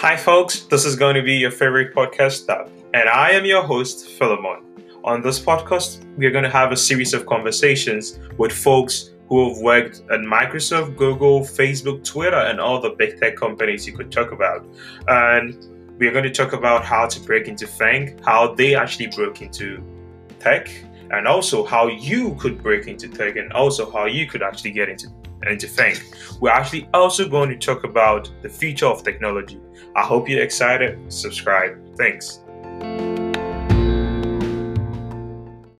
Hi, folks. This is going to be your favorite podcast stop, and I am your host, Philemon. On this podcast, we are going to have a series of conversations with folks who have worked at Microsoft, Google, Facebook, Twitter, and all the big tech companies you could talk about. And we're going to talk about how to break into FANG, how they actually broke into tech, and also how you could break into tech, and also how you could actually get into into FANG. We're actually also going to talk about the future of technology. I hope you're excited. Subscribe. Thanks.